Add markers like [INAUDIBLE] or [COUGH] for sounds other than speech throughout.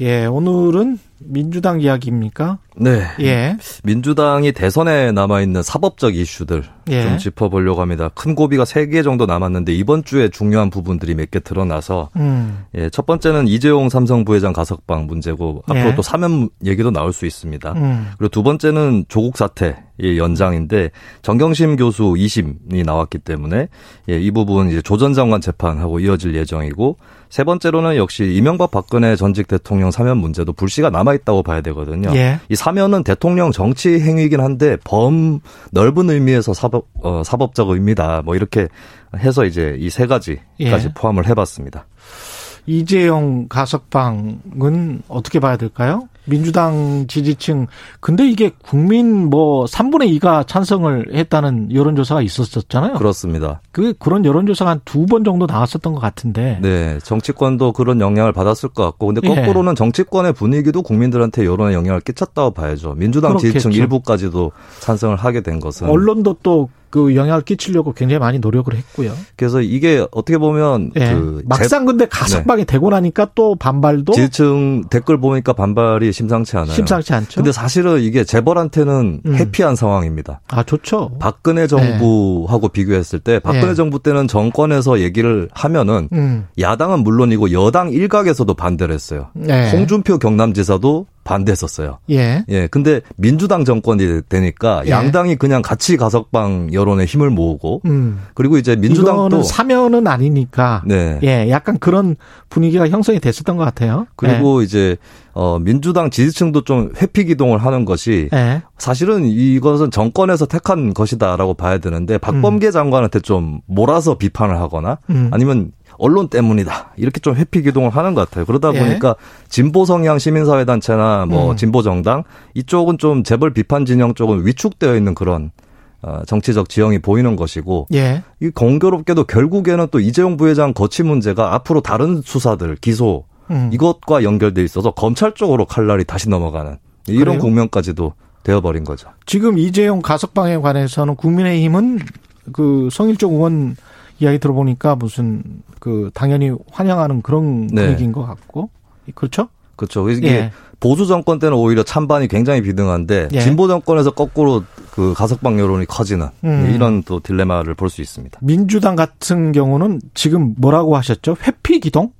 예, 오늘은 민주당 이야기입니까? 네. 예. 민주당이 대선에 남아있는 사법적 이슈들 예. 좀 짚어보려고 합니다. 큰 고비가 세개 정도 남았는데 이번 주에 중요한 부분들이 몇 개 드러나서 음. 예, 첫 번째는 이재용 삼성 부회장 가석방 문제고 앞으로 예. 또 사면 얘기도 나올 수 있습니다. 음. 그리고 두 번째는 조국 사태 의 연장인데 정경심 교수 2심이 나왔기 때문에 예, 이 부분 이제 조 전 장관 재판하고 이어질 예정이고 세 번째로는 역시 이명박 박근혜 전직 대통령 사면 문제도 불씨가 남아 있다고 봐야 되거든요. 예. 이 사면은 대통령 정치 행위이긴 한데 범 넓은 의미에서 사법 어, 사법적 의미다. 뭐 이렇게 해서 이제 이 세 가지까지 예. 포함을 해봤습니다. 이재용 가석방은 어떻게 봐야 될까요? 민주당 지지층. 근데 이게 국민 뭐 3분의 2가 찬성을 했다는 여론조사가 있었었잖아요. 그렇습니다. 그, 그런 여론조사가 한 두 번 정도 나왔었던 것 같은데. 네, 정치권도 그런 영향을 받았을 것 같고, 근데 예. 거꾸로는 정치권의 분위기도 국민들한테 여론에 영향을 끼쳤다고 봐야죠. 민주당 지지층 그렇겠죠. 일부까지도 찬성을 하게 된 것은. 언론도 또 그 영향을 끼치려고 굉장히 많이 노력을 했고요. 그래서 이게 어떻게 보면 예. 그 막상 근데 가석방이 되고 나니까 또 반발도 제- 지지층 댓글 보니까 반발이 심상치 않아요. 심상치 않죠. 근데 사실은 이게 재벌한테는 음. 해피한 상황입니다. 아 좋죠. 박근혜 정부하고 비교했을 때 박근혜 예. 정부 때는 정권에서 얘기를 하면은 음. 야당은 물론이고 여당 일각에서도 반대를 했어요. 네. 홍준표 경남지사도 반대했었어요. 예. 예, 근데 민주당 정권이 되니까 예. 양당이 그냥 같이 가석방 여론에 힘을 모으고 음. 그리고 이제 민주당도 이거는 사면은 아니니까. 네. 예, 약간 그런 분위기가 형성이 됐었던 것 같아요. 그리고 이제 어 민주당 지지층도 좀 회피 기동을 하는 것이 예. 예. 사실은 이것은 정권에서 택한 것이다라고 봐야 되는데 박범계 장관한테 좀 몰아서 비판을 하거나 음. 아니면 언론 때문이다 이렇게 좀 회피 기동을 하는 것 같아요. 그러다 예. 보니까 진보 성향 시민사회 단체나 뭐 음. 진보 정당 이쪽은 좀 재벌 비판 진영 쪽은 위축되어 있는 그런 어, 정치적 지형이 보이는 것이고 예. 이 공교롭게도 결국에는 또 이재용 부회장 거취 문제가 앞으로 다른 수사들 기소 음. 이것과 연결돼 있어서 검찰 쪽으로 칼날이 다시 넘어가는 이런 그래요? 국면까지도 되어버린 거죠. 지금 이재용 가석방에 관해서는 국민의힘은 그 성일종 의원 이야기 들어보니까 무슨 그 당연히 환영하는 그런 네. 분위기인 것 같고 그렇죠? 그렇죠. 이게 예. 보수 정권 때는 오히려 찬반이 굉장히 비등한데 예. 진보 정권에서 거꾸로 그 가석방 여론이 커지는 음. 이런 또 딜레마를 볼 수 있습니다. 민주당 같은 경우는 지금 뭐라고 하셨죠? 회피 기동?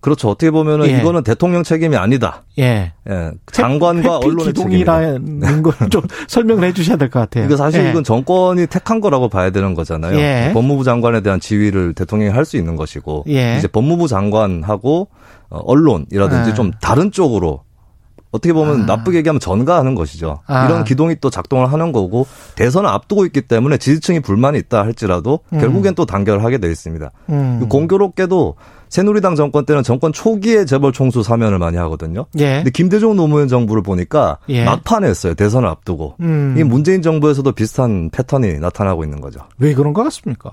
그렇죠. 어떻게 보면은 예. 이거는 대통령 책임이 아니다. 예. 예. 장관과 언론의. 기동이라는 걸 [LAUGHS] 좀 설명을 해 주셔야 될 것 같아요. 이거 사실 예. 이건 정권이 택한 거라고 봐야 되는 거잖아요. 예. 법무부 장관에 대한 지위를 대통령이 할 수 있는 것이고 예. 이제 법무부 장관하고 어, 언론이라든지 예. 좀 다른 쪽으로 어떻게 보면 아. 나쁘게 얘기하면 전가하는 것이죠. 아. 이런 기동이 또 작동을 하는 거고 대선을 앞두고 있기 때문에 지지층이 불만이 있다 할지라도 음. 결국엔 또 단결을 하게 돼 있습니다. 음. 공교롭게도 새누리당 정권 때는 정권 초기에 재벌 총수 사면을 많이 하거든요. 예. 근데 김대중 노무현 정부를 보니까 예. 막판에 했어요. 대선을 앞두고. 음. 이 문재인 정부에서도 비슷한 패턴이 나타나고 있는 거죠. 왜 그런 것 같습니까?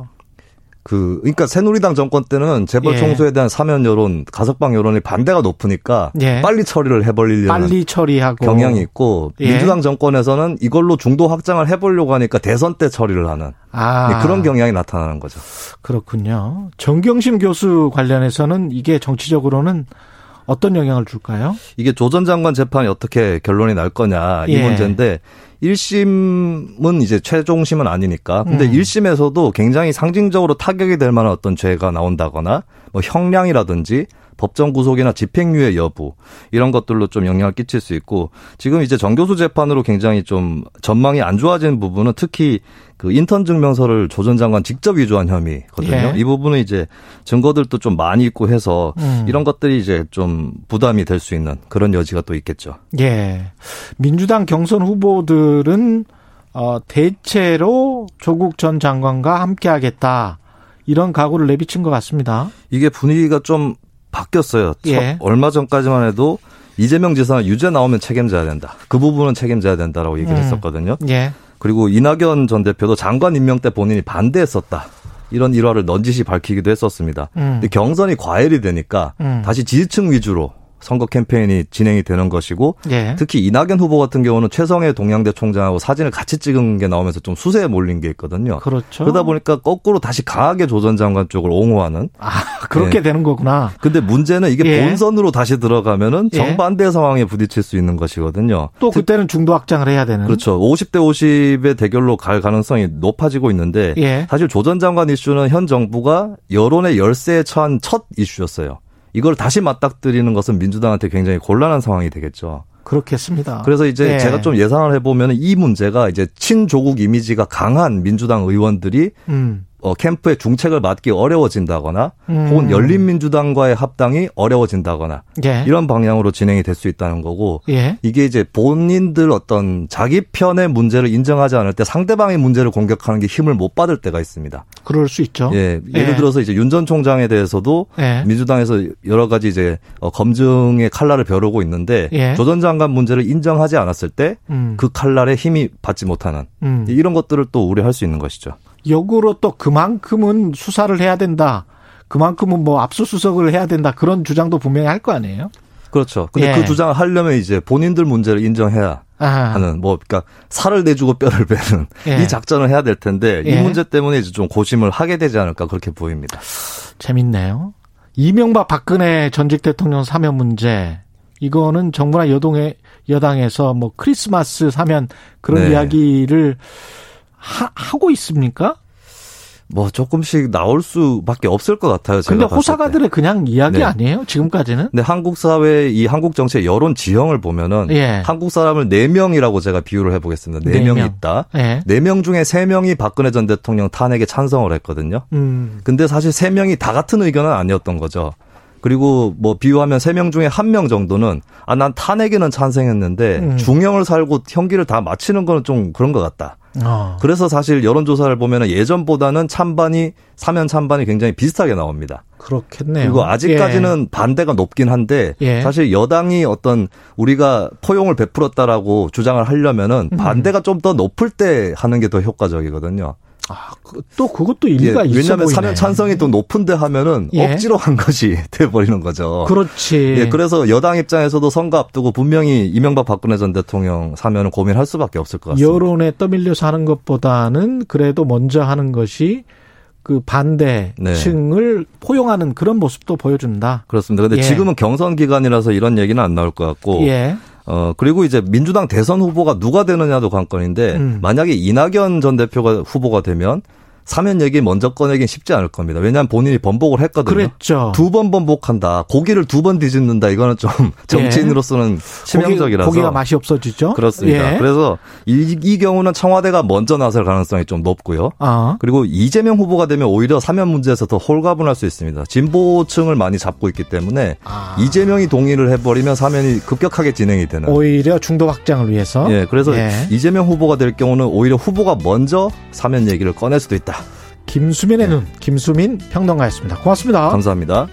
그 그러니까 새누리당 정권 때는 재벌 예. 총수에 대한 사면 여론, 가석방 여론이 반대가 높으니까 예. 빨리 처리를 해버리려는 빨리 처리하고 경향이 있고 예. 민주당 정권에서는 이걸로 중도 확장을 해보려고 하니까 대선 때 처리를 하는 아 네, 그런 경향이 나타나는 거죠. 그렇군요. 정경심 교수 관련해서는 이게 정치적으로는 어떤 영향을 줄까요? 이게 조 전 장관 재판이 어떻게 결론이 날 거냐 이 예. 문제인데 1심은 이제 최종심은 아니니까. 근데 음. 1심에서도 굉장히 상징적으로 타격이 될 만한 어떤 죄가 나온다거나 뭐 형량이라든지 법정 구속이나 집행유예 여부 이런 것들로 좀 영향을 끼칠 수 있고 지금 이제 정교수 재판으로 굉장히 좀 전망이 안 좋아진 부분은 특히 그 인턴 증명서를 조 전 장관 직접 위조한 혐의거든요. 예. 이 부분은 이제 증거들도 좀 많이 있고 해서 음. 이런 것들이 이제 좀 부담이 될 수 있는 그런 여지가 또 있겠죠. 예. 민주당 경선 후보들은 어 대체로 조국 전 장관과 함께 하겠다. 이런 각오를 내비친 것 같습니다. 이게 분위기가 좀 바뀌었어요. 예. 첫- 얼마 전까지만 해도 이재명 지사는 유죄 나오면 책임져야 된다. 그 부분은 책임져야 된다라고 얘기를 음. 했었거든요. 예. 그리고 이낙연 전 대표도 장관 임명 때 본인이 반대했었다. 이런 일화를 넌지시 밝히기도 했었습니다. 음. 근데 경선이 과열이 되니까 음. 다시 지지층 위주로 선거 캠페인이 진행이 되는 것이고 예. 특히 이낙연 후보 같은 경우는 최성해 동양대 총장하고 사진을 같이 찍은 게 나오면서 좀 수세에 몰린 게 있거든요. 그렇죠. 그러다 보니까 거꾸로 다시 강하게 조 전 장관 쪽을 옹호하는. 아, 그렇게 예. 되는 거구나. 근데 문제는 이게 예. 본선으로 다시 들어가면은 예. 정반대 상황에 부딪힐 수 있는 것이거든요. 또 그때는 중도 확장을 해야 되는. 그렇죠. 50대 50의 대결로 갈 가능성이 높아지고 있는데 예. 사실 조 전 장관 이슈는 현 정부가 여론의 열세에 처한 첫 이슈였어요. 이걸 다시 맞닥뜨리는 것은 민주당한테 굉장히 곤란한 상황이 되겠죠. 그렇겠습니다. 그래서 이제 예. 제가 좀 예상을 해보면 이 문제가 이제 친조국 이미지가 강한 민주당 의원들이 음. 어, 캠프의 중책을 맡기 어려워진다거나 음. 혹은 열린민주당과의 합당이 어려워진다거나 예. 이런 방향으로 진행이 될 수 있다는 거고 예. 이게 이제 본인들 어떤 자기 편의 문제를 인정하지 않을 때 상대방의 문제를 공격하는 게 힘을 못 받을 때가 있습니다. 그럴 수 있죠. 예, 예를 예. 들어서 이제 윤 전 총장에 대해서도 예. 민주당에서 여러 가지 이제 어, 검증의 칼날을 벼르고 있는데 예. 조전 장관 문제를 인정하지 않았을 때그 음. 칼날에 힘이 받지 못하는 음. 이런 것들을 또 우려할 수 있는 것이죠. 역으로 또 그만큼은 수사를 해야 된다. 그만큼은 뭐 압수수색을 해야 된다. 그런 주장도 분명히 할 거 아니에요? 그렇죠. 근데 예. 그 주장을 하려면 이제 본인들 문제를 인정해야 아. 하는 뭐 그러니까 살을 내주고 뼈를 빼는 예. 이 작전을 해야 될 텐데 예. 이 문제 때문에 이제 좀 고심을 하게 되지 않을까 그렇게 보입니다. 재밌네요. 이명박 박근혜 전직 대통령 사면 문제. 이거는 정부나 여동의 여당에서 뭐 크리스마스 사면 그런 네. 이야기를 하, 하고 있습니까? 뭐 조금씩 나올 수밖에 없을 것 같아요. 제가 근데. 호사가들의 그냥 이야기 네. 아니에요? 지금까지는? 근데 한국 사회 이 한국 정치의 여론 지형을 보면은 예. 한국 사람을 네 명이라고 제가 비유를 해보겠습니다. 네네 명이 명. 있다. 예. 네명 중에 세 명이 박근혜 전 대통령 탄핵에 찬성을 했거든요. 음. 근데 사실 세 명이 다 같은 의견은 아니었던 거죠. 그리고 뭐 비유하면 세명 중에 한명 정도는 아 난 탄핵에는 찬성했는데 음. 중형을 살고 형기를 다 마치는 거는 좀 그런 것 같다. 어. 그래서 사실 여론조사를 보면 예전보다는 찬반이 사면 찬반이 굉장히 비슷하게 나옵니다. 그렇겠네요. 그리고 아직까지는 반대가 높긴 한데 예. 사실 여당이 어떤 우리가 포용을 베풀었다라고 주장을 하려면은 음. 반대가 좀 더 높을 때 하는 게 더 효과적이거든요. 아, 그- 또 그것도 일리가 예, 있어 왜냐하면 보이네. 사면 찬성이 또 높은데 하면은 예. 억지로 한 것이 [LAUGHS] 돼 버리는 거죠. 그렇지. 예, 그래서 여당 입장에서도 선거 앞두고 분명히 이명박 박근혜 전 대통령 사면은 고민할 수밖에 없을 것 같습니다. 여론에 떠밀려서 하는 것보다는 그래도 먼저 하는 것이 그 반대층을 포용하는 그런 모습도 보여준다. 그렇습니다. 근데 예. 지금은 경선 기간이라서 이런 얘기는 안 나올 것 같고 예. 어, 그리고 이제 민주당 대선 후보가 누가 되느냐도 관건인데, 음. 만약에 이낙연 전 대표가 후보가 되면, 사면 얘기 먼저 꺼내긴 쉽지 않을 겁니다. 왜냐하면 본인이 번복을 했거든요. 그랬죠. 두 번 번복한다. 고기를 두 번 뒤집는다. 이거는 좀 [LAUGHS] 정치인으로서는 치명적이라서. 고기, 가 맛이 없어지죠. 그렇습니다. 예. 그래서 이, 이 경우는 청와대가 먼저 나설 가능성이 좀 높고요. 아, 그리고 이재명 후보가 되면 오히려 사면 문제에서 더 홀가분할 수 있습니다. 진보층을 많이 잡고 있기 때문에 아. 이재명이 동의를 해버리면 사면이 급격하게 진행이 되는. 오히려 중도 확장을 위해서. 예, 그래서 예. 이재명 후보가 될 경우는 오히려 후보가 먼저 사면 얘기를 꺼낼 수도 있다. 김수민의 눈, 김수민 평론가였습니다. 고맙습니다. 감사합니다.